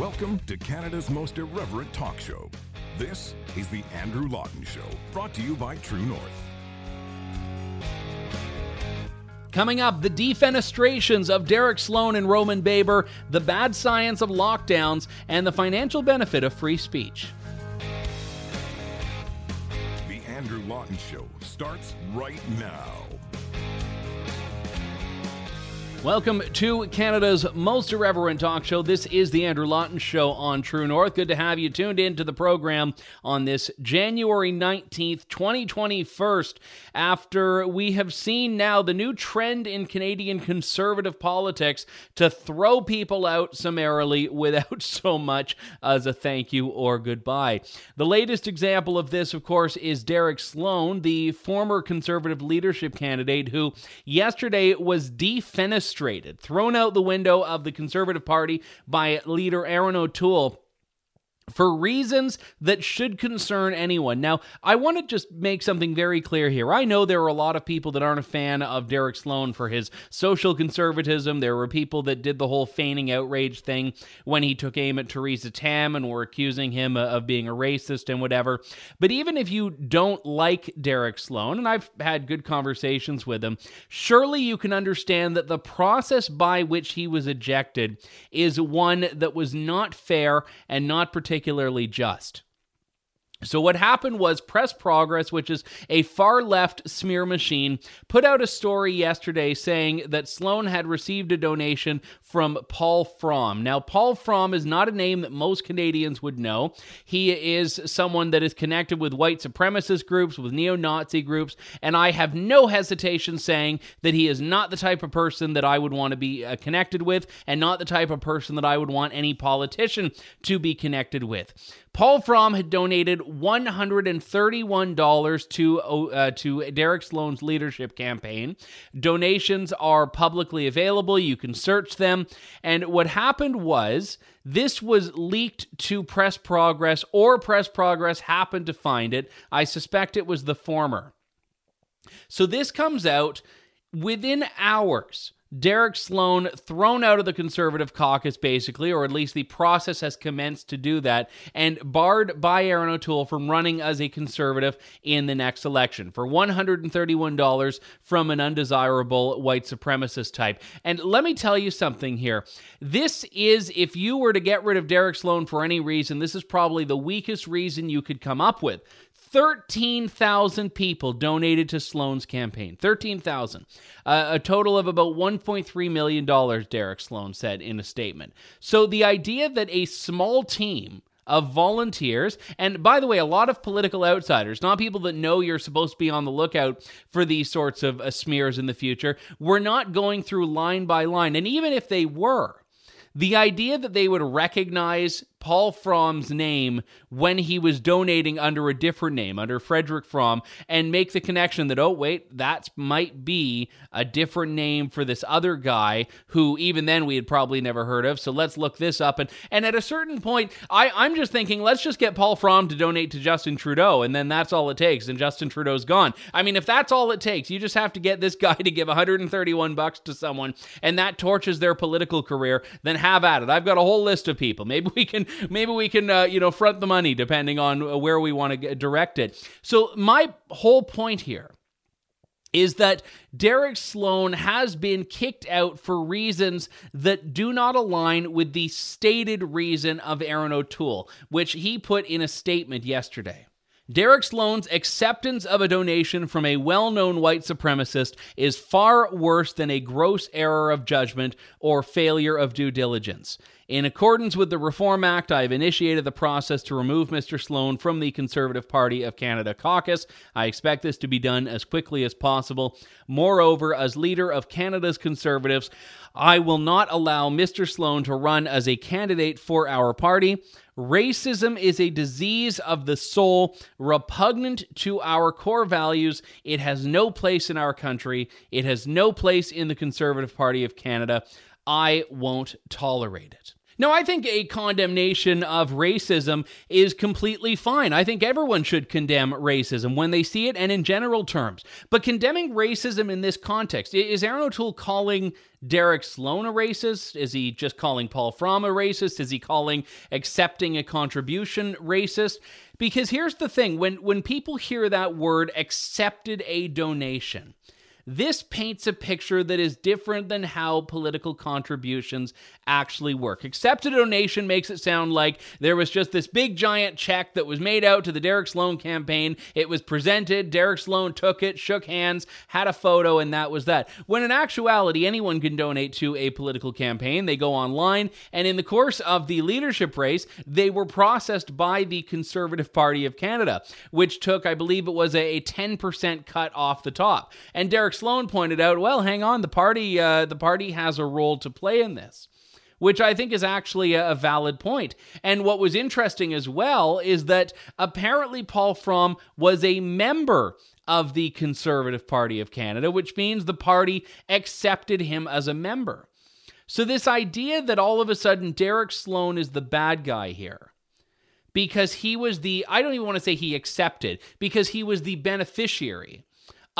Welcome to Canada's most irreverent talk show. This is The Andrew Lawton Show, brought to you by True North. Coming up, the defenestrations of Derek Sloan and Roman Baber, the bad science of lockdowns, and the financial benefit of free speech. The Andrew Lawton Show starts right now. Welcome to Canada's most irreverent talk show. This is the Andrew Lawton Show on True North. Good to have you tuned in to the program on this January 19th, 2021. After we have seen now the new trend in Canadian conservative politics to throw people out summarily without so much as a thank you or goodbye. The latest example of this, of course, is Derek Sloan, the former conservative leadership candidate who yesterday was defenestrated thrown out the window of the Conservative Party by leader Erin O'Toole for reasons that should concern anyone. Now, I want to just make something very clear here. I know there are a lot of people that aren't a fan of Derek Sloan for his social conservatism. There were people that did the whole feigning outrage thing when he took aim at Theresa Tam and were accusing him of being a racist and whatever. But even if you don't like Derek Sloan, and I've had good conversations with him, surely you can understand that the process by which he was ejected is one that was not fair and not particularly particularly just. So, what happened was Press Progress, which is a far left smear machine, put out a story yesterday saying that Sloan had received a donation from Paul Fromm. Now, Paul Fromm is not a name that most Canadians would know. He is someone that is connected with white supremacist groups, with neo Nazi groups, and I have no hesitation saying that he is not the type of person that I would want to be uh, connected with, and not the type of person that I would want any politician to be connected with. Paul Fromm had donated $131 to uh, to Derek Sloan's leadership campaign. Donations are publicly available. You can search them. And what happened was this was leaked to Press Progress, or Press Progress happened to find it. I suspect it was the former. So this comes out within hours Derek Sloan thrown out of the conservative caucus, basically, or at least the process has commenced to do that, and barred by Erin O'Toole from running as a conservative in the next election for $131 from an undesirable white supremacist type. And let me tell you something here. This is, if you were to get rid of Derek Sloan for any reason, this is probably the weakest reason you could come up with. 13,000 people donated to Sloan's campaign. 13,000. Uh, a total of about $1.3 million, Derek Sloan said in a statement. So the idea that a small team of volunteers. And by the way, a lot of political outsiders, not people that know you're supposed to be on the lookout for these sorts of uh, smears in the future, were not going through line by line. And even if they were, the idea that they would recognize Paul Fromm's name when he was donating under a different name, under Frederick Fromm, and make the connection that, oh, wait, that might be a different name for this other guy who even then we had probably never heard of. So let's look this up. And, and at a certain point, I, I'm just thinking, let's just get Paul Fromm to donate to Justin Trudeau, and then that's all it takes, and Justin Trudeau's gone. I mean, if that's all it takes, you just have to get this guy to give 131 bucks to someone, and that torches their political career, then have at it. I've got a whole list of people. Maybe we can maybe we can uh, you know front the money depending on uh, where we want to direct it. So my whole point here is that Derek Sloan has been kicked out for reasons that do not align with the stated reason of Erin O'Toole, which he put in a statement yesterday. Derek Sloan's acceptance of a donation from a well known white supremacist is far worse than a gross error of judgment or failure of due diligence. In accordance with the Reform Act, I have initiated the process to remove Mr. Sloan from the Conservative Party of Canada caucus. I expect this to be done as quickly as possible. Moreover, as leader of Canada's Conservatives, I will not allow Mr. Sloan to run as a candidate for our party. Racism is a disease of the soul, repugnant to our core values. It has no place in our country. It has no place in the Conservative Party of Canada. I won't tolerate it. Now, I think a condemnation of racism is completely fine. I think everyone should condemn racism when they see it and in general terms. But condemning racism in this context, is Erin O'Toole calling Derek Sloan a racist? Is he just calling Paul Fromm a racist? Is he calling accepting a contribution racist? Because here's the thing when, when people hear that word, accepted a donation, this paints a picture that is different than how political contributions actually work. Accepted donation makes it sound like there was just this big giant check that was made out to the Derek Sloan campaign. It was presented, Derek Sloan took it, shook hands, had a photo, and that was that. When in actuality, anyone can donate to a political campaign. They go online, and in the course of the leadership race, they were processed by the Conservative Party of Canada, which took, I believe it was a 10% cut off the top. And Derek Sloan pointed out, well, hang on, the party, uh, the party has a role to play in this which I think is actually a, valid point. And what was interesting as well is that apparently Paul Fromm was a member of the Conservative Party of Canada, which means the party accepted him as a member. So, this idea that all of a sudden Derek Sloan is the bad guy here because he was the, I don't even want to say he accepted, because he was the beneficiary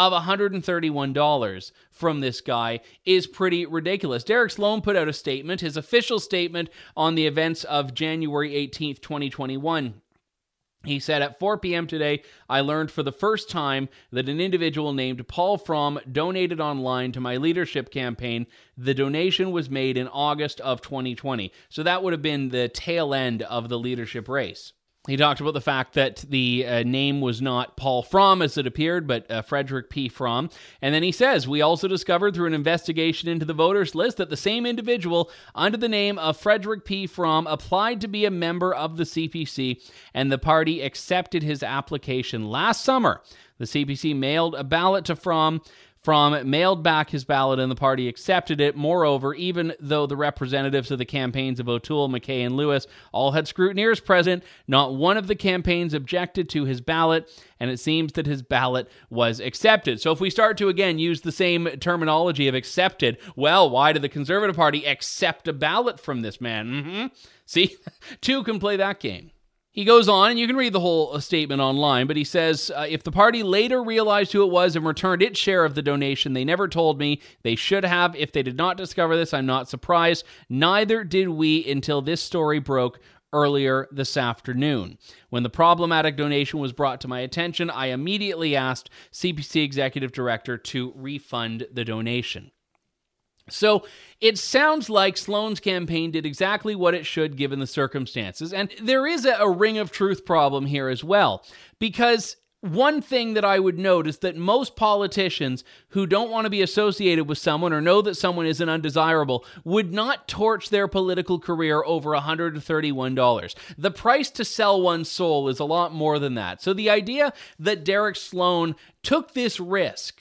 of $131 from this guy is pretty ridiculous. Derek Sloan put out a statement, his official statement on the events of January 18th, 2021. He said, At 4 p.m. today, I learned for the first time that an individual named Paul Fromm donated online to my leadership campaign. The donation was made in August of 2020. So that would have been the tail end of the leadership race. He talked about the fact that the uh, name was not Paul Fromm as it appeared, but uh, Frederick P. Fromm. And then he says, We also discovered through an investigation into the voters list that the same individual under the name of Frederick P. Fromm applied to be a member of the CPC, and the party accepted his application last summer. The CPC mailed a ballot to Fromm Fromm mailed back his ballot and the party accepted it. Moreover, even though the representatives of the campaigns of O'Toole, MacKay, and Lewis all had scrutineers present, not one of the campaigns objected to his ballot, and it seems that his ballot was accepted. So if we start to again use the same terminology of accepted, well, why did the Conservative Party accept a ballot from this man? Mm-hmm. See, two can play that game. He goes on, and you can read the whole uh, statement online, but he says uh, if the party later realized who it was and returned its share of the donation, they never told me. They should have. If they did not discover this, I'm not surprised. Neither did we until this story broke earlier this afternoon. When the problematic donation was brought to my attention, I immediately asked CPC Executive Director to refund the donation. So it sounds like Sloan's campaign did exactly what it should given the circumstances. And there is a, a, ring of truth problem here as well. Because one thing that I would note is that most politicians who don't want to be associated with someone or know that someone isn't undesirable would not torch their political career over $131. The price to sell one's soul is a lot more than that. So the idea that Derek Sloan took this risk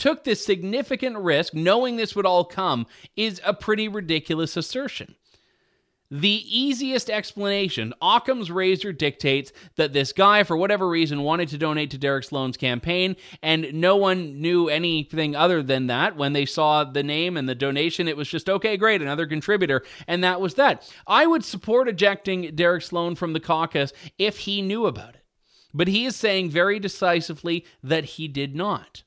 took this significant risk, knowing this would all come, is a pretty ridiculous assertion. The easiest explanation Occam's razor dictates that this guy, for whatever reason, wanted to donate to Derek Sloan's campaign, and no one knew anything other than that. When they saw the name and the donation, it was just, okay, great, another contributor, and that was that. I would support ejecting Derek Sloan from the caucus if he knew about it. But he is saying very decisively that he did not.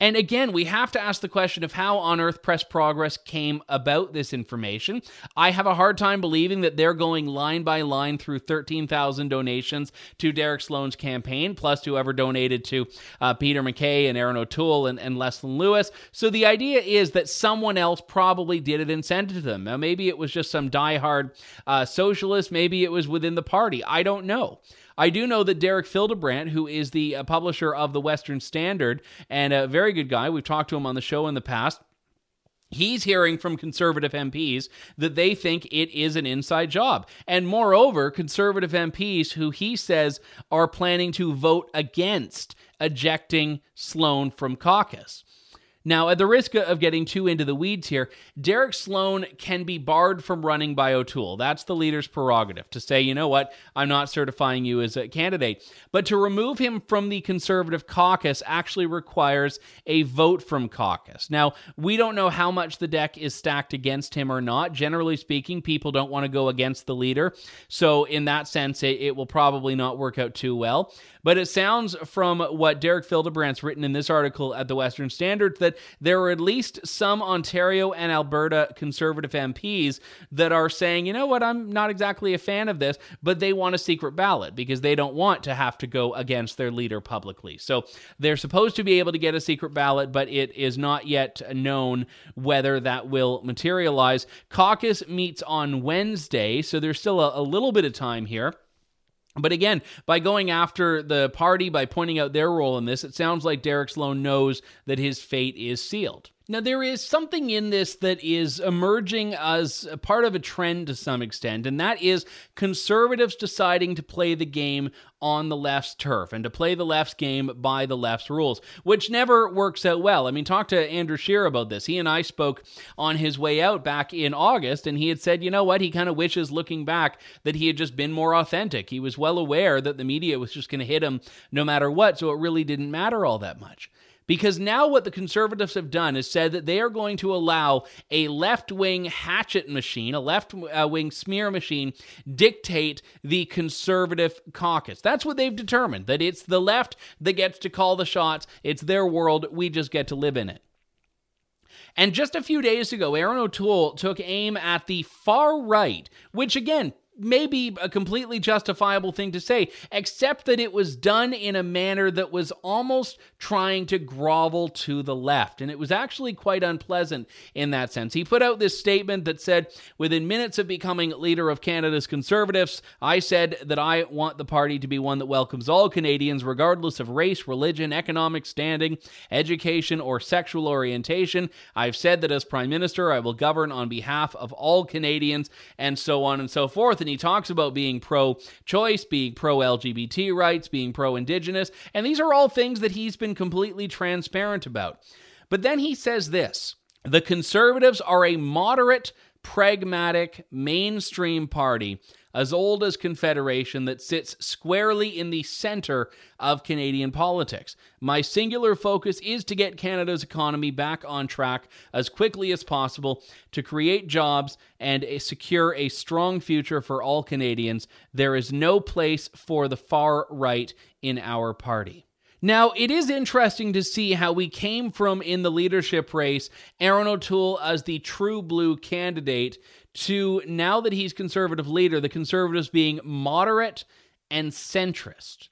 And again, we have to ask the question of how on earth Press Progress came about this information. I have a hard time believing that they're going line by line through 13,000 donations to Derek Sloan's campaign, plus whoever donated to uh, Peter MacKay and Erin O'Toole and, and Lewis. So the idea is that someone else probably did it and sent it to them. Now, maybe it was just some diehard uh, socialist, maybe it was within the party. I don't know. I do know that Derek Fildebrandt, who is the uh, publisher of the Western Standard and a very good guy, we've talked to him on the show in the past. He's hearing from conservative MPs that they think it is an inside job. And moreover, conservative MPs who he says are planning to vote against ejecting Sloan from caucus. Now, at the risk of getting too into the weeds here, Derek Sloan can be barred from running by O'Toole. That's the leader's prerogative to say, you know what, I'm not certifying you as a candidate. But to remove him from the Conservative caucus actually requires a vote from caucus. Now, we don't know how much the deck is stacked against him or not. Generally speaking, people don't want to go against the leader. So, in that sense, it, it will probably not work out too well. But it sounds from what Derek Fildebrandt's written in this article at the Western Standard that there are at least some Ontario and Alberta Conservative MPs that are saying, you know what, I'm not exactly a fan of this, but they want a secret ballot because they don't want to have to go against their leader publicly. So they're supposed to be able to get a secret ballot, but it is not yet known whether that will materialize. Caucus meets on Wednesday, so there's still a, a little bit of time here. But again, by going after the party, by pointing out their role in this, it sounds like Derek Sloan knows that his fate is sealed. Now, there is something in this that is emerging as part of a trend to some extent, and that is conservatives deciding to play the game on the left's turf and to play the left's game by the left's rules, which never works out well. I mean, talk to Andrew Scheer about this. He and I spoke on his way out back in August, and he had said, you know what, he kind of wishes looking back that he had just been more authentic. He was well aware that the media was just going to hit him no matter what, so it really didn't matter all that much. Because now what the conservatives have done is said that they are going to allow a left wing hatchet machine, a left wing smear machine, dictate the conservative caucus. That's what they've determined, that it's the left that gets to call the shots. It's their world. We just get to live in it. And just a few days ago, Erin O'Toole took aim at the far right, which again, maybe a completely justifiable thing to say, except that it was done in a manner that was almost trying to grovel to the left. And it was actually quite unpleasant in that sense. He put out this statement that said, Within minutes of becoming leader of Canada's Conservatives, I said that I want the party to be one that welcomes all Canadians, regardless of race, religion, economic standing, education, or sexual orientation. I've said that as Prime Minister, I will govern on behalf of all Canadians, and so on and so forth and he talks about being pro choice, being pro LGBT rights, being pro indigenous, and these are all things that he's been completely transparent about. But then he says this the conservatives are a moderate, pragmatic, mainstream party as old as Confederation that sits squarely in the center of Canadian politics. My singular focus is to get Canada's economy back on track as quickly as possible to create jobs and secure a strong future for all Canadians. There is no place for the far right in our party. Now, it is interesting to see how we came from in the leadership race Erin O'Toole as the true blue candidate to now that he's conservative leader, the conservatives being moderate and centrist.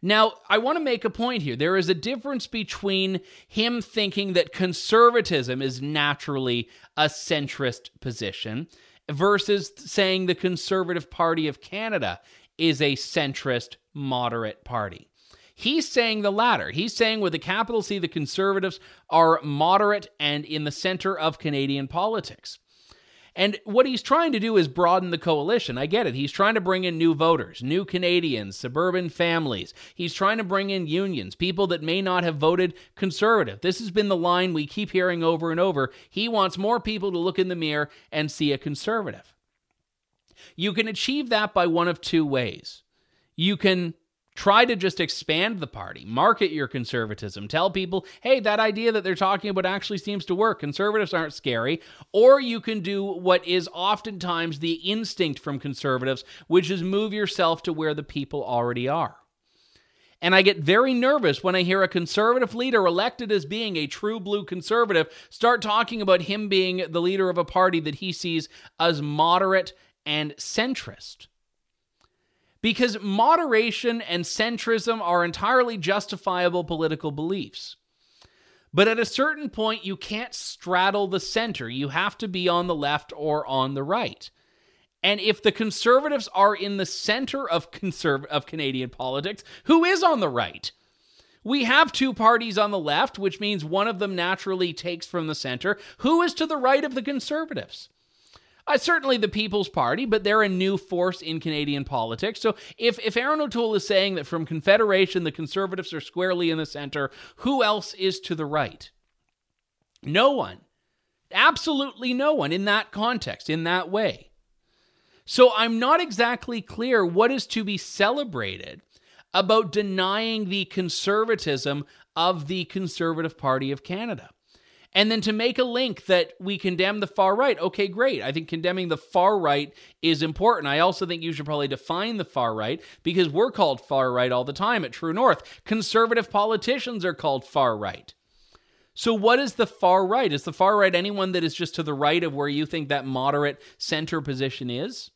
Now, I want to make a point here. There is a difference between him thinking that conservatism is naturally a centrist position versus saying the Conservative Party of Canada is a centrist, moderate party. He's saying the latter. He's saying with a capital C, the Conservatives are moderate and in the center of Canadian politics. And what he's trying to do is broaden the coalition. I get it. He's trying to bring in new voters, new Canadians, suburban families. He's trying to bring in unions, people that may not have voted conservative. This has been the line we keep hearing over and over. He wants more people to look in the mirror and see a conservative. You can achieve that by one of two ways. You can Try to just expand the party, market your conservatism, tell people, hey, that idea that they're talking about actually seems to work. Conservatives aren't scary. Or you can do what is oftentimes the instinct from conservatives, which is move yourself to where the people already are. And I get very nervous when I hear a conservative leader elected as being a true blue conservative start talking about him being the leader of a party that he sees as moderate and centrist because moderation and centrism are entirely justifiable political beliefs. But at a certain point, you can't straddle the center. You have to be on the left or on the right. And if the conservatives are in the center of conserv- of Canadian politics, who is on the right? We have two parties on the left, which means one of them naturally takes from the center. Who is to the right of the conservatives? Uh, certainly the People's Party, but they're a new force in Canadian politics. So if, if Erin O'Toole is saying that from Confederation the Conservatives are squarely in the center, who else is to the right? No one. Absolutely no one in that context, in that way. So I'm not exactly clear what is to be celebrated about denying the conservatism of the Conservative Party of Canada. And then to make a link that we condemn the far right, okay, great. I think condemning the far right is important. I also think you should probably define the far right because we're called far right all the time at True North. Conservative politicians are called far right. So, what is the far right? Is the far right anyone that is just to the right of where you think that moderate center position is?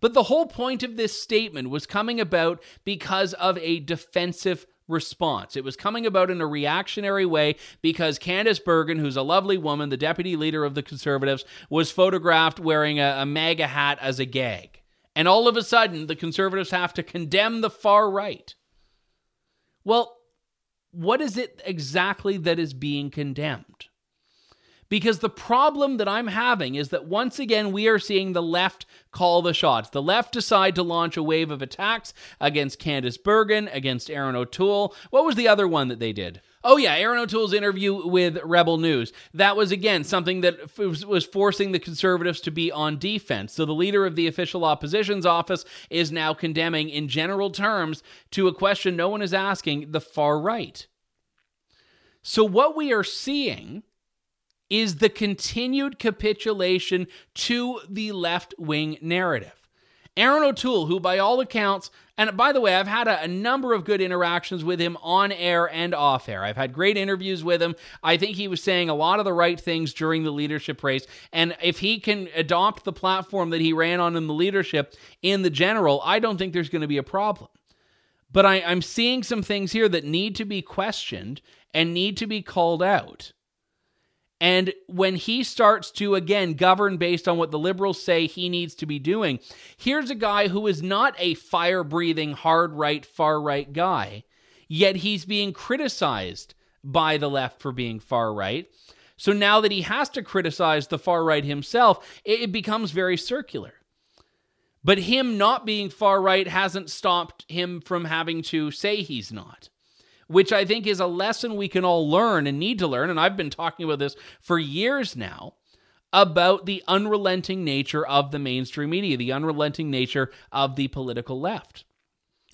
But the whole point of this statement was coming about because of a defensive response. It was coming about in a reactionary way because Candice Bergen, who's a lovely woman, the deputy leader of the Conservatives, was photographed wearing a, a MAGA hat as a gag. And all of a sudden, the Conservatives have to condemn the far right. Well, what is it exactly that is being condemned? Because the problem that I'm having is that once again, we are seeing the left call the shots. The left decide to launch a wave of attacks against Candice Bergen, against Erin O'Toole. What was the other one that they did? Oh, yeah, Erin O'Toole's interview with Rebel News. That was, again, something that was forcing the conservatives to be on defense. So the leader of the official opposition's office is now condemning, in general terms, to a question no one is asking, the far right. So what we are seeing is the continued capitulation to the left wing narrative. Erin O'Toole, who by all accounts, and by the way, I've had a, a, number of good interactions with him on air and off air. I've had great interviews with him. I think he was saying a lot of the right things during the leadership race. And if he can adopt the platform that he ran on in the leadership in the general, I don't think there's going to be a problem. But I, I'm seeing some things here that need to be questioned and need to be called out. And when he starts to, again, govern based on what the liberals say he needs to be doing, here's a guy who is not a fire breathing, hard right, far right guy, yet he's being criticized by the left for being far right. So now that he has to criticize the far right himself, it becomes very circular. But him not being far right hasn't stopped him from having to say he's not which I think is a lesson we can all learn and need to learn. And I've been talking about this for years now about the unrelenting nature of the mainstream media, the unrelenting nature of the political left.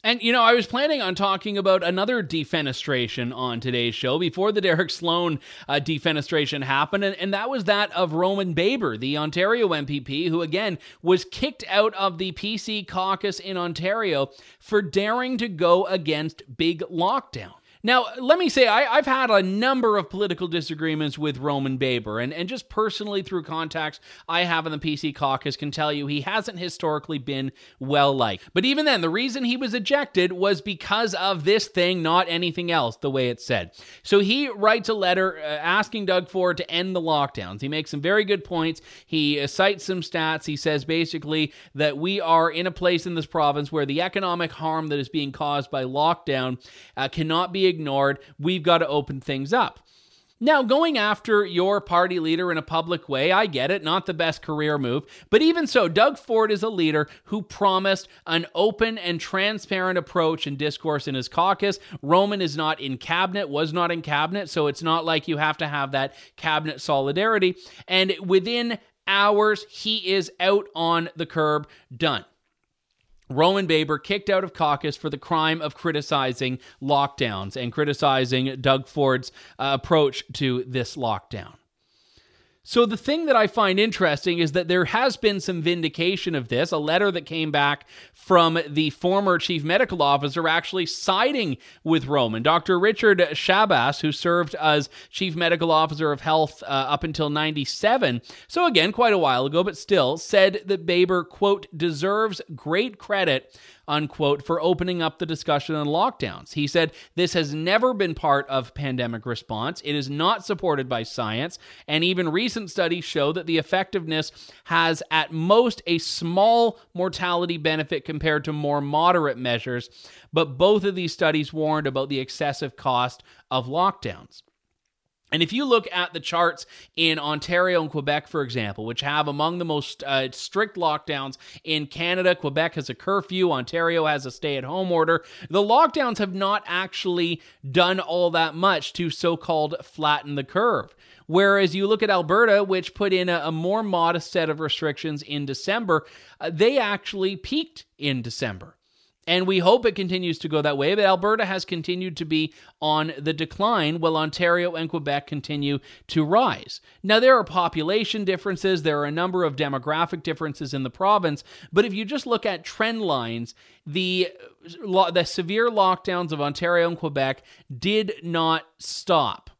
And, you know, I was planning on talking about another defenestration on today's show before the Derek Sloan uh, defenestration happened, and, and that was that of Roman Baber, the Ontario MPP, who again was kicked out of the PC caucus in Ontario for daring to go against big lockdown. Now, let me say, I, have had a number of political disagreements with Roman Baber, and, and just personally through contacts I have in the PC caucus can tell you he hasn't historically been well liked. But even then, the reason he was ejected was because of this thing, not anything else, the way it's said. So he writes a letter uh, asking Doug Ford to end the lockdowns. He makes some very good points. He uh, cites some stats. He says basically that we are in a place in this province where the economic harm that is being caused by lockdown uh, cannot be ignored. We've got to open things up. Now, going after your party leader in a public way, I get it, not the best career move. But even so, Doug Ford is a leader who promised an open and transparent approach and discourse in his caucus. Roman is not in cabinet, was not in cabinet, so it's not like you have to have that cabinet solidarity. And within hours, he is out on the curb, done. Roman Baber kicked out of caucus for the crime of criticizing lockdowns and criticizing Doug Ford's uh, approach to this lockdown. So, the thing that I find interesting is that there has been some vindication of this. A letter that came back from the former chief medical officer actually siding with Roman. Dr. Richard Schabas, who served as chief medical officer of health uh, up until 97, so again, quite a while ago, but still, said that Baber, quote, deserves great credit unquote, for opening up the discussion on lockdowns. He said, This has never been part of pandemic response. It is not supported by science. And even recent studies show that the effectiveness has at most a small mortality benefit compared to more moderate measures. But both of these studies warned about the excessive cost of lockdowns. And if you look at the charts in Ontario and Quebec, for example, which have among the most uh, strict lockdowns in Canada, Quebec has a curfew, Ontario has a stay at home order. The lockdowns have not actually done all that much to so called flatten the curve. Whereas you look at Alberta, which put in a, a more modest set of restrictions in December, uh, they actually peaked in December. And we hope it continues to go that way. But Alberta has continued to be on the decline while Ontario and Quebec continue to rise. Now, there are population differences, there are a number of demographic differences in the province. But if you just look at trend lines, the, the severe lockdowns of Ontario and Quebec did not stop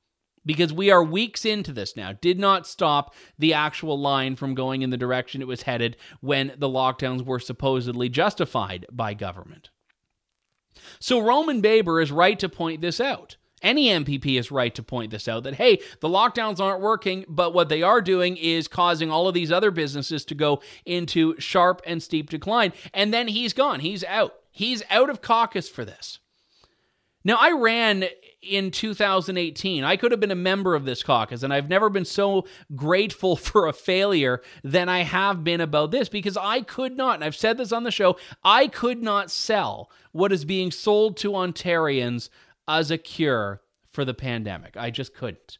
because we are weeks into this now, did not stop the actual line from going in the direction it was headed when the lockdowns were supposedly justified by government. So Roman Baber is right to point this out. Any MPP is right to point this out that, hey, the lockdowns aren't working, but what they are doing is causing all of these other businesses to go into sharp and steep decline. And then he's gone. He's out. He's out of caucus for this. Now, I ran in 2018. I could have been a member of this caucus, and I've never been so grateful for a failure than I have been about this because I could not, and I've said this on the show, I could not sell what is being sold to Ontarians as a cure for the pandemic. I just couldn't.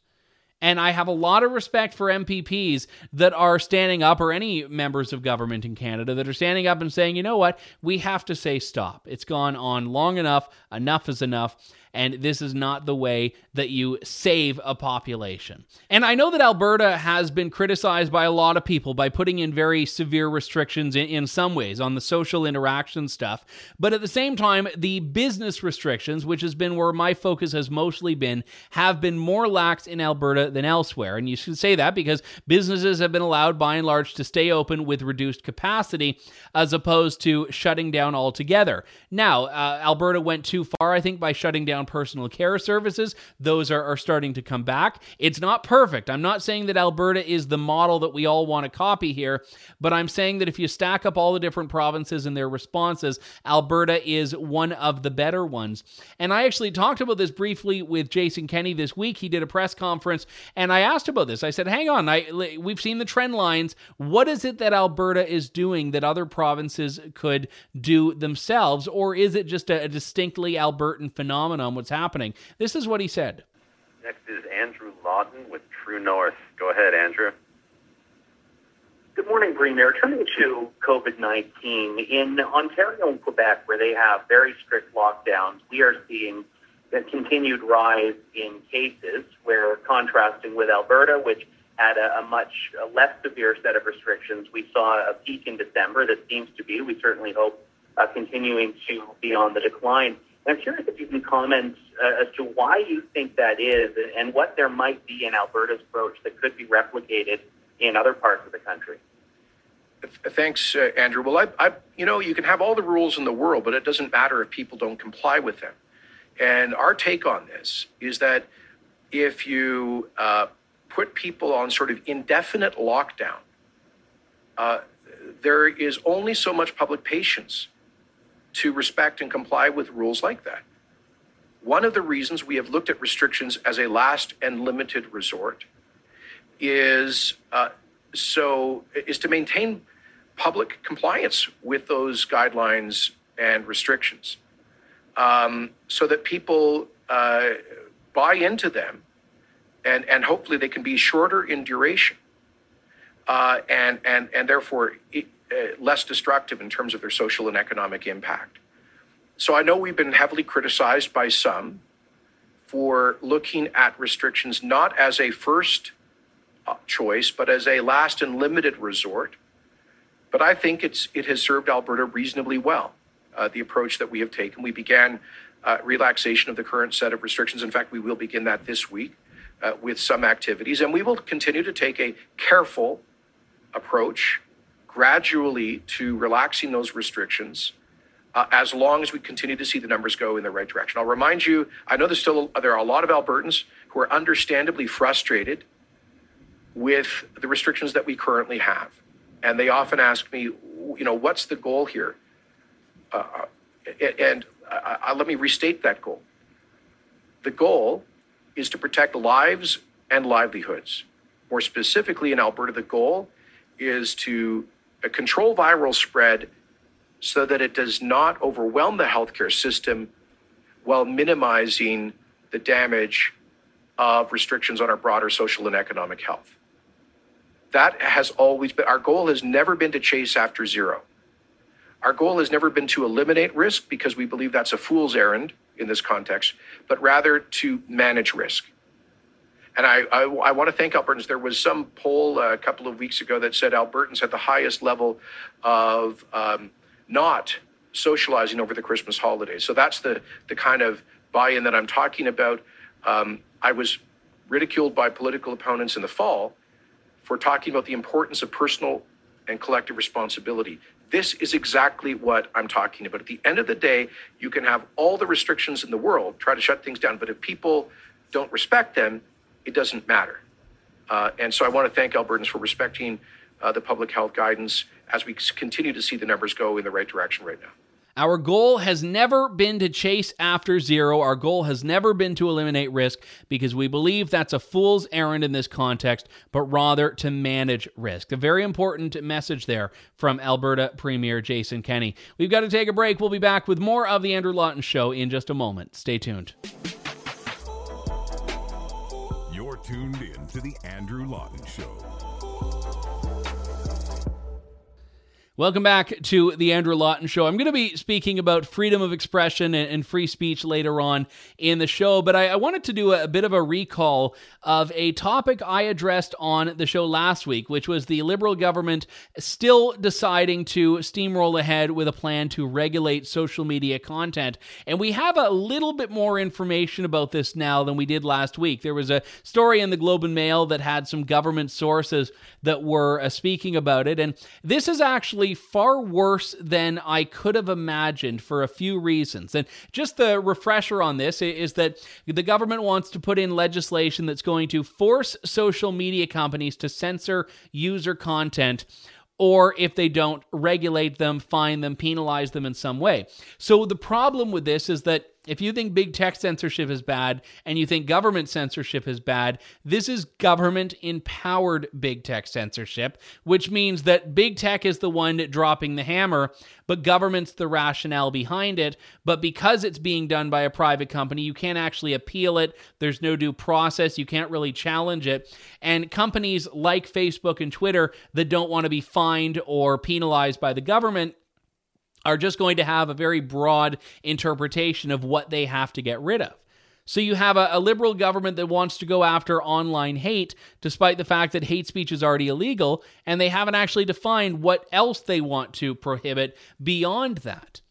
And I have a lot of respect for MPPs that are standing up, or any members of government in Canada that are standing up and saying, you know what, we have to say stop. It's gone on long enough. Enough is enough and this is not the way that you save a population. And I know that Alberta has been criticized by a lot of people by putting in very severe restrictions in, in some ways on the social interaction stuff, but at the same time, the business restrictions, which has been where my focus has mostly been, have been more lax in Alberta than elsewhere. And you should say that because businesses have been allowed by and large to stay open with reduced capacity as opposed to shutting down altogether. Now, uh, Alberta went too far, I think, by shutting down personal care services. Those are, are starting to come back. It's not perfect. I'm not saying that Alberta is the model that we all want to copy here, but I'm saying that if you stack up all the different provinces and their responses, Alberta is one of the better ones. And I actually talked about this briefly with Jason Kenney this week. He did a press conference and I asked about this. I said, hang on, I, we've seen the trend lines. What is it that Alberta is doing that other provinces could do themselves? Or is it just a, a distinctly Albertan phenomenon? What's happening. This is what he said. Next is Andrew Lawton with True North. Go ahead, Andrew. Good morning, Premier. Turning to COVID 19, in Ontario and Quebec, where they have very strict lockdowns, we are seeing a continued rise in cases, where contrasting with Alberta, which had a, a much less severe set of restrictions, we saw a peak in December that seems to be, we certainly hope, uh, continuing to be on the decline. I'm curious if you can comment uh, as to why you think that is and what there might be in Alberta's approach that could be replicated in other parts of the country. Thanks, uh, Andrew. Well, I, I, you know, you can have all the rules in the world, but it doesn't matter if people don't comply with them. And our take on this is that if you uh, put people on sort of indefinite lockdown, uh, there is only so much public patience to respect and comply with rules like that. One of the reasons we have looked at restrictions as a last and limited resort is uh, so is to maintain public compliance with those guidelines and restrictions, um, so that people uh, buy into them, and and hopefully they can be shorter in duration, uh, and and and therefore less destructive in terms of their social and economic impact. So I know we've been heavily criticized by some for looking at restrictions not as a first uh, choice, but as a last and limited resort. But I think it's it has served Alberta reasonably well. Uh, the approach that we have taken. We began uh, relaxation of the current set of restrictions. In fact, we will begin that this week uh, with some activities, and we will continue to take a careful approach gradually to relaxing those restrictions uh, as long as we continue to see the numbers go in the right direction. I'll remind you, I know there's still there are a lot of Albertans who are understandably frustrated with the restrictions that we currently have, and they often ask me, you know, what's the goal here? Uh, uh and uh, uh, let me restate that goal. The goal is to protect lives and livelihoods. More specifically, in Alberta, the goal is to control viral spread so that it does not overwhelm the healthcare system while minimizing the damage of restrictions on our broader social and economic health. That has always been our goal, has never been to chase after zero. Our goal has never been to eliminate risk because we believe that's a fool's errand in this context, but rather to manage risk. And I, I, I, want to thank Albertans. There was some poll a couple of weeks ago that said Albertans had the highest level of um, not socializing over the Christmas holidays. So that's the, the kind of buy in that I'm talking about. Um, I was ridiculed by political opponents in the fall for talking about the importance of personal and collective responsibility. This is exactly what I'm talking about. At the end of the day, you can have all the restrictions in the world, try to shut things down, but if people don't respect them, it doesn't matter. Uh, and so I want to thank Albertans for respecting uh, the public health guidance as we continue to see the numbers go in the right direction right now. Our goal has never been to chase after zero. Our goal has never been to eliminate risk because we believe that's a fool's errand in this context, but rather to manage risk. A very important message there from Alberta Premier Jason Kenney. We've got to take a break. We'll be back with more of The Andrew Lawton Show in just a moment. Stay tuned. Tuned in to The Andrew Lawton Show. Welcome back to the Andrew Lawton Show. I'm going to be speaking about freedom of expression and, free speech later on in the show, but I, wanted to do a, a, bit of a recall of a topic I addressed on the show last week, which was the Liberal government still deciding to steamroll ahead with a plan to regulate social media content. And we have a little bit more information about this now than we did last week. There was a story in the Globe and Mail that had some government sources that were uh, speaking about it, and this is actually actually far worse than I could have imagined for a few reasons. And just the refresher on this is that the government wants to put in legislation that's going to force social media companies to censor user content or if they don't, regulate them, fine them, penalize them in some way. So the problem with this is that if you think big tech censorship is bad and you think government censorship is bad, this is government empowered big tech censorship, which means that big tech is the one dropping the hammer, but government's the rationale behind it. But because it's being done by a private company, you can't actually appeal it. There's no due process. You can't really challenge it. And companies like Facebook and Twitter that don't want to be fined or penalized by the government are just going to have a very broad interpretation of what they have to get rid of. So you have a, a, liberal government that wants to go after online hate, despite the fact that hate speech is already illegal, and they haven't actually defined what else they want to prohibit beyond that.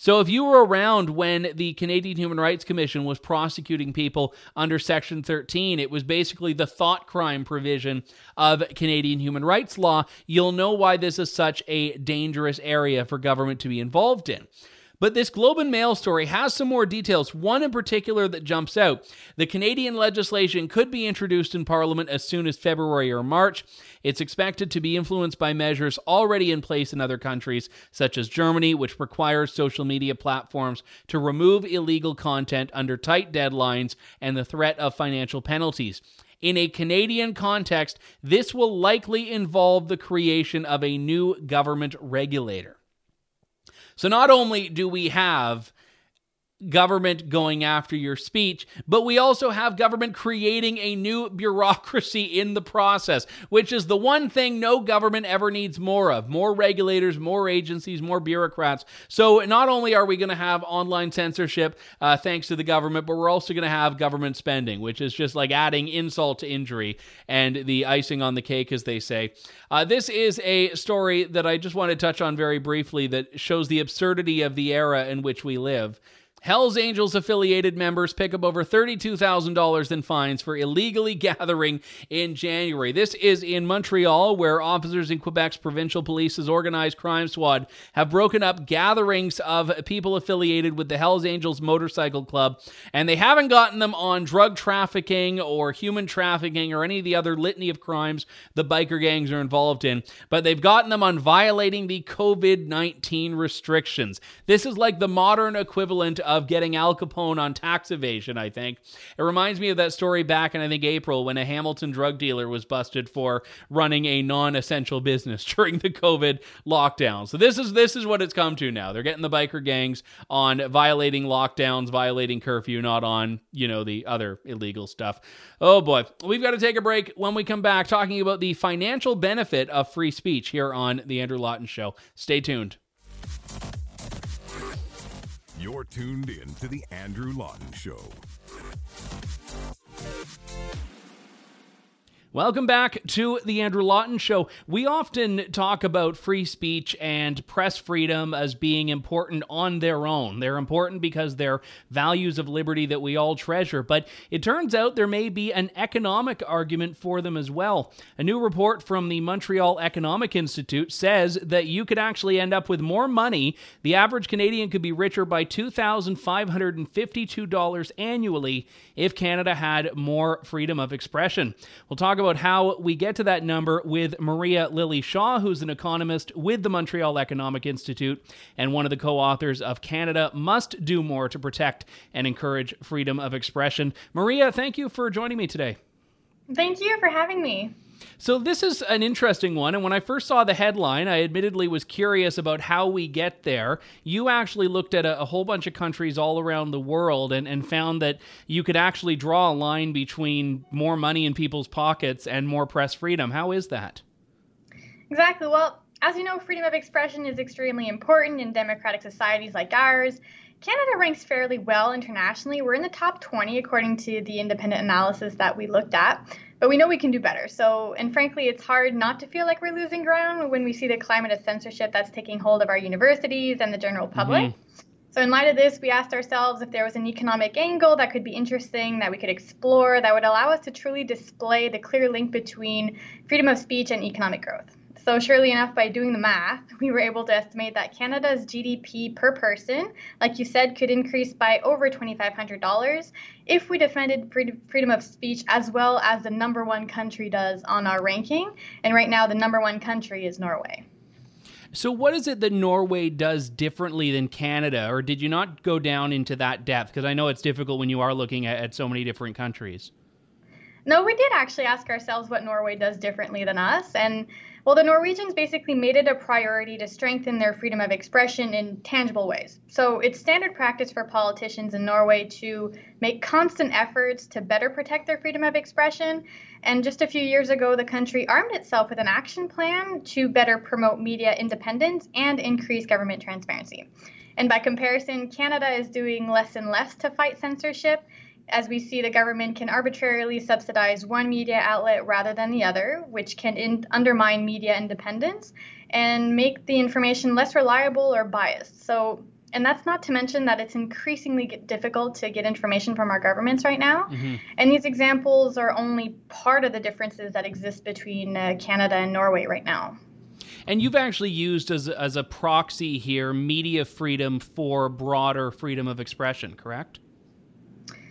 So, if you were around when the Canadian Human Rights Commission was prosecuting people under Section 13, it was basically the thought crime provision of Canadian human rights law. You'll know why this is such a dangerous area for government to be involved in. But this Globe and Mail story has some more details, one in particular that jumps out. The Canadian legislation could be introduced in Parliament as soon as February or March. It's expected to be influenced by measures already in place in other countries, such as Germany, which requires social media platforms to remove illegal content under tight deadlines and the threat of financial penalties. In a Canadian context, this will likely involve the creation of a new government regulator. So not only do we have government going after your speech, but we also have government creating a new bureaucracy in the process, which is the one thing no government ever needs more of more regulators, more agencies, more bureaucrats. So not only are we going to have online censorship uh, thanks to the government, but we're also going to have government spending, which is just like adding insult to injury and the icing on the cake, as they say. Uh, this is a story that I just want to touch on very briefly that shows the absurdity of the era in which we live. Hells Angels affiliated members pick up over $32,000 in fines for illegally gathering in January. This is in Montreal, where officers in Quebec's provincial police's organized crime squad have broken up gatherings of people affiliated with the Hells Angels Motorcycle Club, and they haven't gotten them on drug trafficking or human trafficking or any of the other litany of crimes the biker gangs are involved in, but they've gotten them on violating the COVID 19 restrictions. This is like the modern equivalent of getting Al Capone on tax evasion, I think. It reminds me of that story back in, I think, April when a Hamilton drug dealer was busted for running a non essential business during the COVID lockdown. So this is this is what it's come to now. They're getting the biker gangs on violating lockdowns, violating curfew, not on, you know, the other illegal stuff. Oh boy. We've got to take a break when we come back talking about the financial benefit of free speech here on The Andrew Lawton Show. Stay tuned. You're tuned in to The Andrew Lawton Show. Welcome back to the Andrew Lawton Show. We often talk about free speech and press freedom as being important on their own. They're important because they're values of liberty that we all treasure, but it turns out there may be an economic argument for them as well. A new report from the Montreal Economic Institute says that you could actually end up with more money. The average Canadian could be richer by $2,552 annually if Canada had more freedom of expression. We'll talk about how we get to that number with Maria Lily Shaw, who's an economist with the Montreal Economic Institute and one of the co authors of Canada Must Do More to Protect and Encourage Freedom of Expression. Maria, thank you for joining me today. Thank you for having me. So this is an interesting one, and when I first saw the headline, I admittedly was curious about how we get there. You actually looked at a, a, whole bunch of countries all around the world and, and found that you could actually draw a line between more money in people's pockets and more press freedom. How is that? Exactly. Well, as you know, freedom of expression is extremely important in democratic societies like ours. Canada ranks fairly well internationally. We're in the top 20 according to the independent analysis that we looked at but we know we can do better. So, and frankly, it's hard not to feel like we're losing ground when we see the climate of censorship that's taking hold of our universities and the general public. Mm-hmm. So, in light of this, we asked ourselves if there was an economic angle that could be interesting, that we could explore, that would allow us to truly display the clear link between freedom of speech and economic growth. So, surely enough, by doing the math, we were able to estimate that Canada's GDP per person, like you said, could increase by over $2,500 if we defended freedom of speech as well as the number one country does on our ranking. And right now, the number one country is Norway. So, what is it that Norway does differently than Canada, or did you not go down into that depth? Because I know it's difficult when you are looking at, at so many different countries. No, we did actually ask ourselves what Norway does differently than us. And well, the Norwegians basically made it a priority to strengthen their freedom of expression in tangible ways. So it's standard practice for politicians in Norway to make constant efforts to better protect their freedom of expression. And just a few years ago, the country armed itself with an action plan to better promote media independence and increase government transparency. And by comparison, Canada is doing less and less to fight censorship as we see the government can arbitrarily subsidize one media outlet rather than the other, which can in- undermine media independence and make the information less reliable or biased. So, and that's not to mention that it's increasingly difficult to get information from our governments right now. Mm-hmm. And these examples are only part of the differences that exist between uh, Canada and Norway right now. And you've actually used as, as a proxy here media freedom for broader freedom of expression, correct?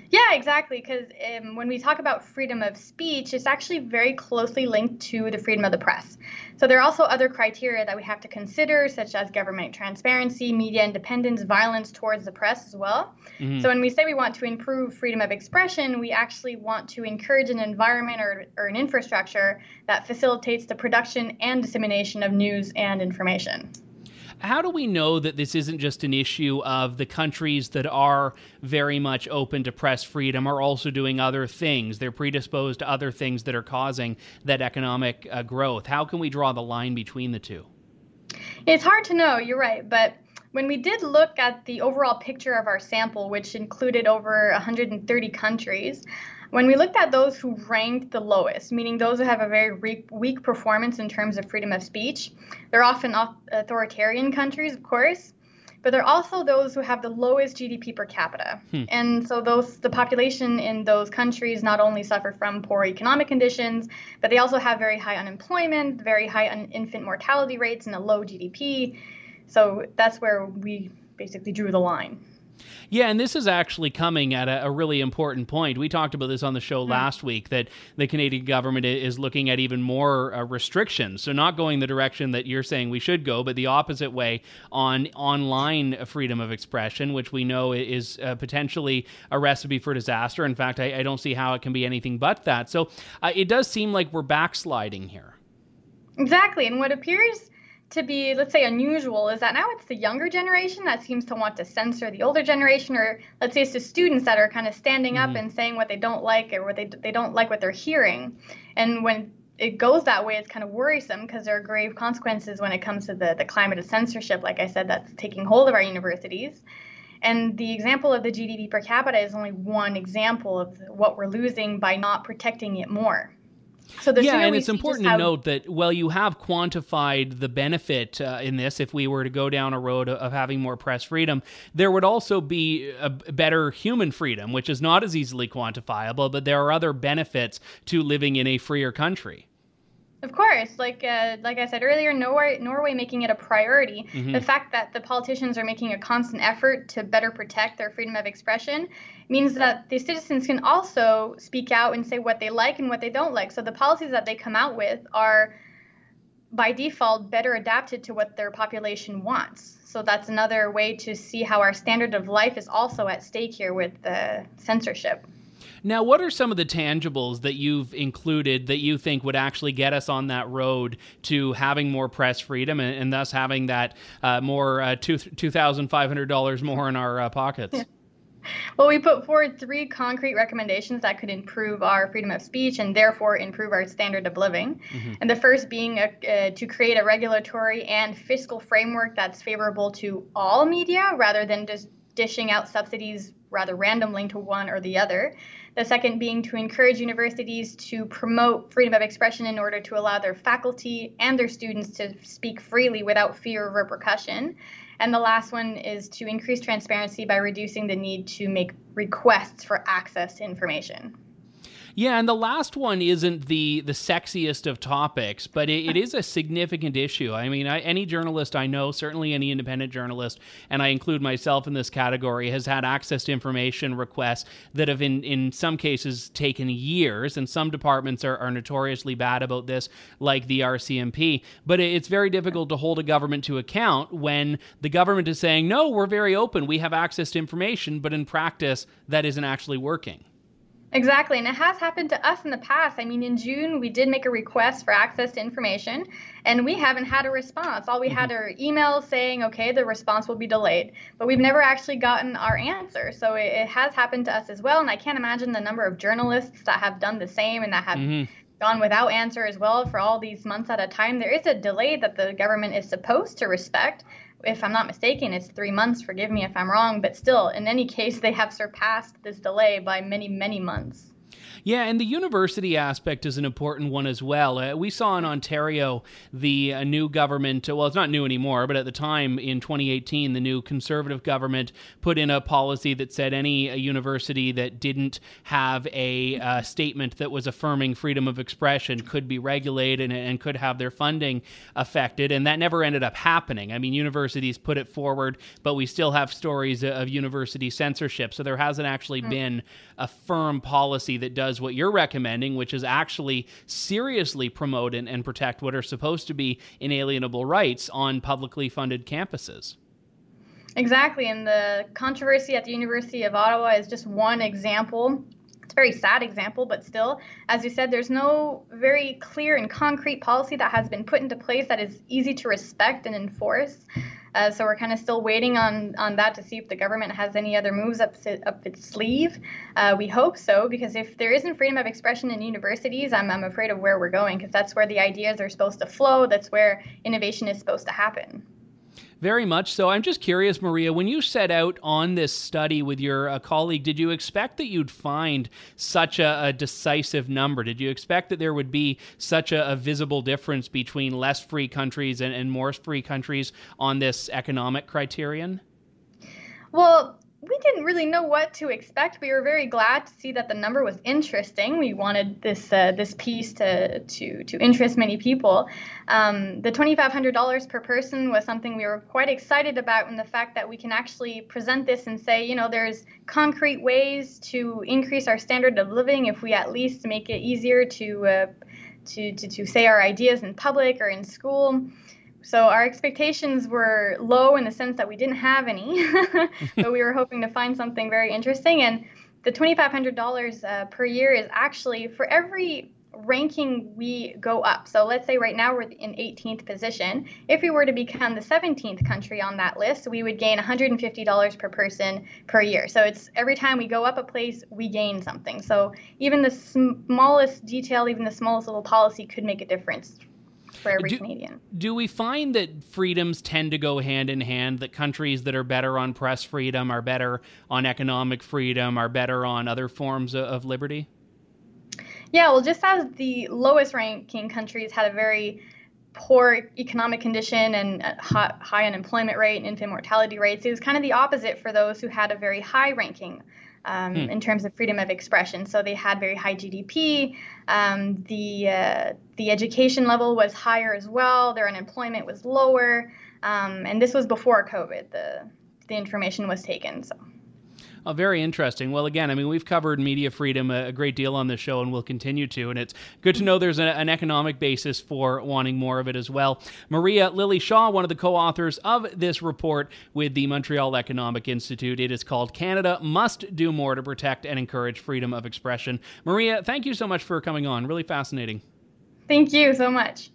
Yeah, exactly. Because um, when we talk about freedom of speech, it's actually very closely linked to the freedom of the press. So there are also other criteria that we have to consider, such as government transparency, media independence, violence towards the press as well. Mm-hmm. So when we say we want to improve freedom of expression, we actually want to encourage an environment or, or an infrastructure that facilitates the production and dissemination of news and information. How do we know that this isn't just an issue of the countries that are very much open to press freedom are also doing other things? They're predisposed to other things that are causing that economic uh, growth. How can we draw the line between the two? It's hard to know, you're right. But when we did look at the overall picture of our sample, which included over 130 countries, when we looked at those who ranked the lowest, meaning those who have a very weak performance in terms of freedom of speech, they're often authoritarian countries, of course, but they're also those who have the lowest GDP per capita. Hmm. And so those the population in those countries not only suffer from poor economic conditions, but they also have very high unemployment, very high un- infant mortality rates, and a low GDP. So that's where we basically drew the line. Yeah, and this is actually coming at a, a, really important point. We talked about this on the show mm. last week that the Canadian government is looking at even more uh, restrictions. So, not going the direction that you're saying we should go, but the opposite way on online freedom of expression, which we know is uh, potentially a recipe for disaster. In fact, I, I, don't see how it can be anything but that. So, uh, it does seem like we're backsliding here. Exactly. And what appears to be, let's say, unusual is that now it's the younger generation that seems to want to censor the older generation, or let's say it's the students that are kind of standing mm-hmm. up and saying what they don't like or what they, they don't like what they're hearing. And when it goes that way, it's kind of worrisome because there are grave consequences when it comes to the, the climate of censorship, like I said, that's taking hold of our universities. And the example of the GDP per capita is only one example of what we're losing by not protecting it more. So yeah, and it's important to note that while you have quantified the benefit uh, in this. If we were to go down a road of having more press freedom, there would also be a better human freedom, which is not as easily quantifiable. But there are other benefits to living in a freer country. Of course, like uh, like I said earlier, Norway Norway making it a priority. Mm-hmm. The fact that the politicians are making a constant effort to better protect their freedom of expression means that the citizens can also speak out and say what they like and what they don't like. So the policies that they come out with are by default better adapted to what their population wants. So that's another way to see how our standard of life is also at stake here with the censorship. Now, what are some of the tangibles that you've included that you think would actually get us on that road to having more press freedom and, and thus having that uh, more uh, two two thousand five hundred dollars more in our uh, pockets? Well, we put forward three concrete recommendations that could improve our freedom of speech and therefore improve our standard of living. Mm-hmm. And the first being a, uh, to create a regulatory and fiscal framework that's favorable to all media rather than just dishing out subsidies rather randomly to one or the other. The second being to encourage universities to promote freedom of expression in order to allow their faculty and their students to speak freely without fear of repercussion. And the last one is to increase transparency by reducing the need to make requests for access to information. Yeah, and the last one isn't the the sexiest of topics, but it, it is a significant issue. I mean, I, any journalist I know, certainly any independent journalist, and I include myself in this category, has had access to information requests that have, in in some cases, taken years. And some departments are, are notoriously bad about this, like the RCMP. But it's very difficult to hold a government to account when the government is saying, "No, we're very open. We have access to information," but in practice, that isn't actually working. Exactly, and it has happened to us in the past. I mean, in June, we did make a request for access to information, and we haven't had a response. All we mm-hmm. had are emails saying, okay, the response will be delayed, but we've never actually gotten our answer. So it, it has happened to us as well, and I can't imagine the number of journalists that have done the same and that have. Mm-hmm. Gone without answer as well for all these months at a time. There is a delay that the government is supposed to respect, if I'm not mistaken, it's three months. Forgive me if I'm wrong, but still, in any case, they have surpassed this delay by many, many months. Yeah, and the university aspect is an important one as well. Uh, we saw in Ontario the uh, new government, well, it's not new anymore, but at the time in 2018, the new conservative government put in a policy that said any uh, university that didn't have a uh, statement that was affirming freedom of expression could be regulated and, and could have their funding affected. And that never ended up happening. I mean, universities put it forward, but we still have stories of university censorship. So there hasn't actually mm-hmm. been a firm policy that does what you're recommending, which is actually seriously promote and, and protect what are supposed to be inalienable rights on publicly funded campuses. Exactly. And the controversy at the University of Ottawa is just one example. Very sad example, but still, as you said, there's no very clear and concrete policy that has been put into place that is easy to respect and enforce. Uh, so we're kind of still waiting on on that to see if the government has any other moves up up its sleeve. Uh, we hope so, because if there isn't freedom of expression in universities, I'm I'm afraid of where we're going, because that's where the ideas are supposed to flow. That's where innovation is supposed to happen. Very much so. I'm just curious, Maria, when you set out on this study with your uh, colleague, did you expect that you'd find such a, a, decisive number? Did you expect that there would be such a, a visible difference between less free countries and, and more free countries on this economic criterion? Well, we didn't really know what to expect. We were very glad to see that the number was interesting. We wanted this uh, this piece to to to interest many people. Um, the twenty five hundred dollars per person was something we were quite excited about, and the fact that we can actually present this and say, you know, there's concrete ways to increase our standard of living if we at least make it easier to uh, to, to to say our ideas in public or in school. So our expectations were low in the sense that we didn't have any, but we were hoping to find something very interesting. And the $2,500 uh, per year is actually for every ranking we go up. So let's say right now we're in 18th position. If we were to become the 17th country on that list, we would gain $150 per person per year. So it's every time we go up a place, we gain something. So even the smallest detail, even the smallest little policy could make a difference for every do, Canadian. Do we find that freedoms tend to go hand in hand? That countries that are better on press freedom are better on economic freedom, are better on other forms of, of liberty? Yeah, well, just as the lowest ranking countries had a very poor economic condition and high, high unemployment rate and infant mortality rates, it was kind of the opposite for those who had a very high ranking um, hmm. in terms of freedom of expression. So they had very high GDP. Um, the uh, the education level was higher as well. Their unemployment was lower, um, and this was before COVID. The the information was taken. So. Oh, very interesting. Well, again, I mean, we've covered media freedom a, great deal on this show and we'll continue to. And it's good to know there's a, an economic basis for wanting more of it as well. Maria Lily Shaw, one of the co authors of this report with the Montreal Economic Institute. It is called Canada Must Do More to Protect and Encourage Freedom of Expression. Maria, thank you so much for coming on. Really fascinating. Thank you so much.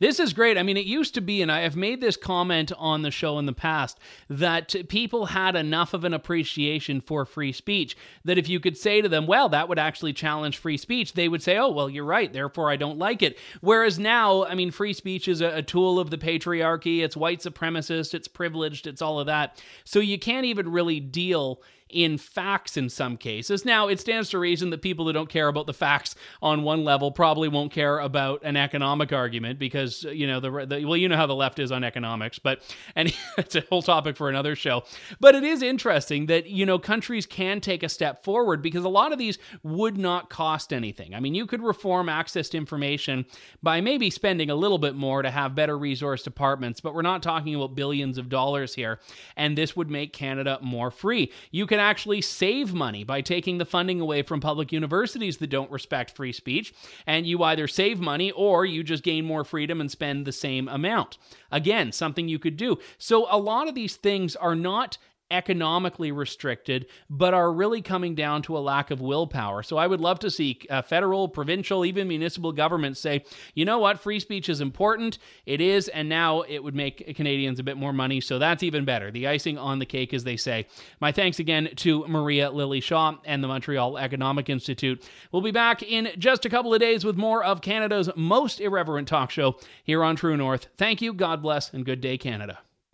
This is great. I mean, it used to be, and I have made this comment on the show in the past, that people had enough of an appreciation for free speech that if you could say to them, well, that would actually challenge free speech, they would say, oh, well, you're right. Therefore, I don't like it. Whereas now, I mean, free speech is a, a tool of the patriarchy, it's white supremacist, it's privileged, it's all of that. So you can't even really deal in facts in some cases. Now, it stands to reason that people who don't care about the facts on one level probably won't care about an economic argument because, uh, you know, the, the well, you know how the left is on economics, but and it's a whole topic for another show. But it is interesting that, you know, countries can take a step forward because a lot of these would not cost anything. I mean, you could reform access to information by maybe spending a little bit more to have better resource departments, but we're not talking about billions of dollars here. And this would make Canada more free. You can actually save money by taking the funding away from public universities that don't respect free speech. And you either save money or you just gain more freedom and spend the same amount. Again, something you could do. So a lot of these things are not economically restricted, but are really coming down to a lack of willpower. So I would love to see uh, federal, provincial, even municipal governments say, you know what, free speech is important. It is, and now it would make Canadians a bit more money. So that's even better. The icing on the cake, as they say. My thanks again to Maria Lily Shaw and the Montreal Economic Institute. We'll be back in just a couple of days with more of Canada's most irreverent talk show here on True North. Thank you, God bless, and good day, Canada.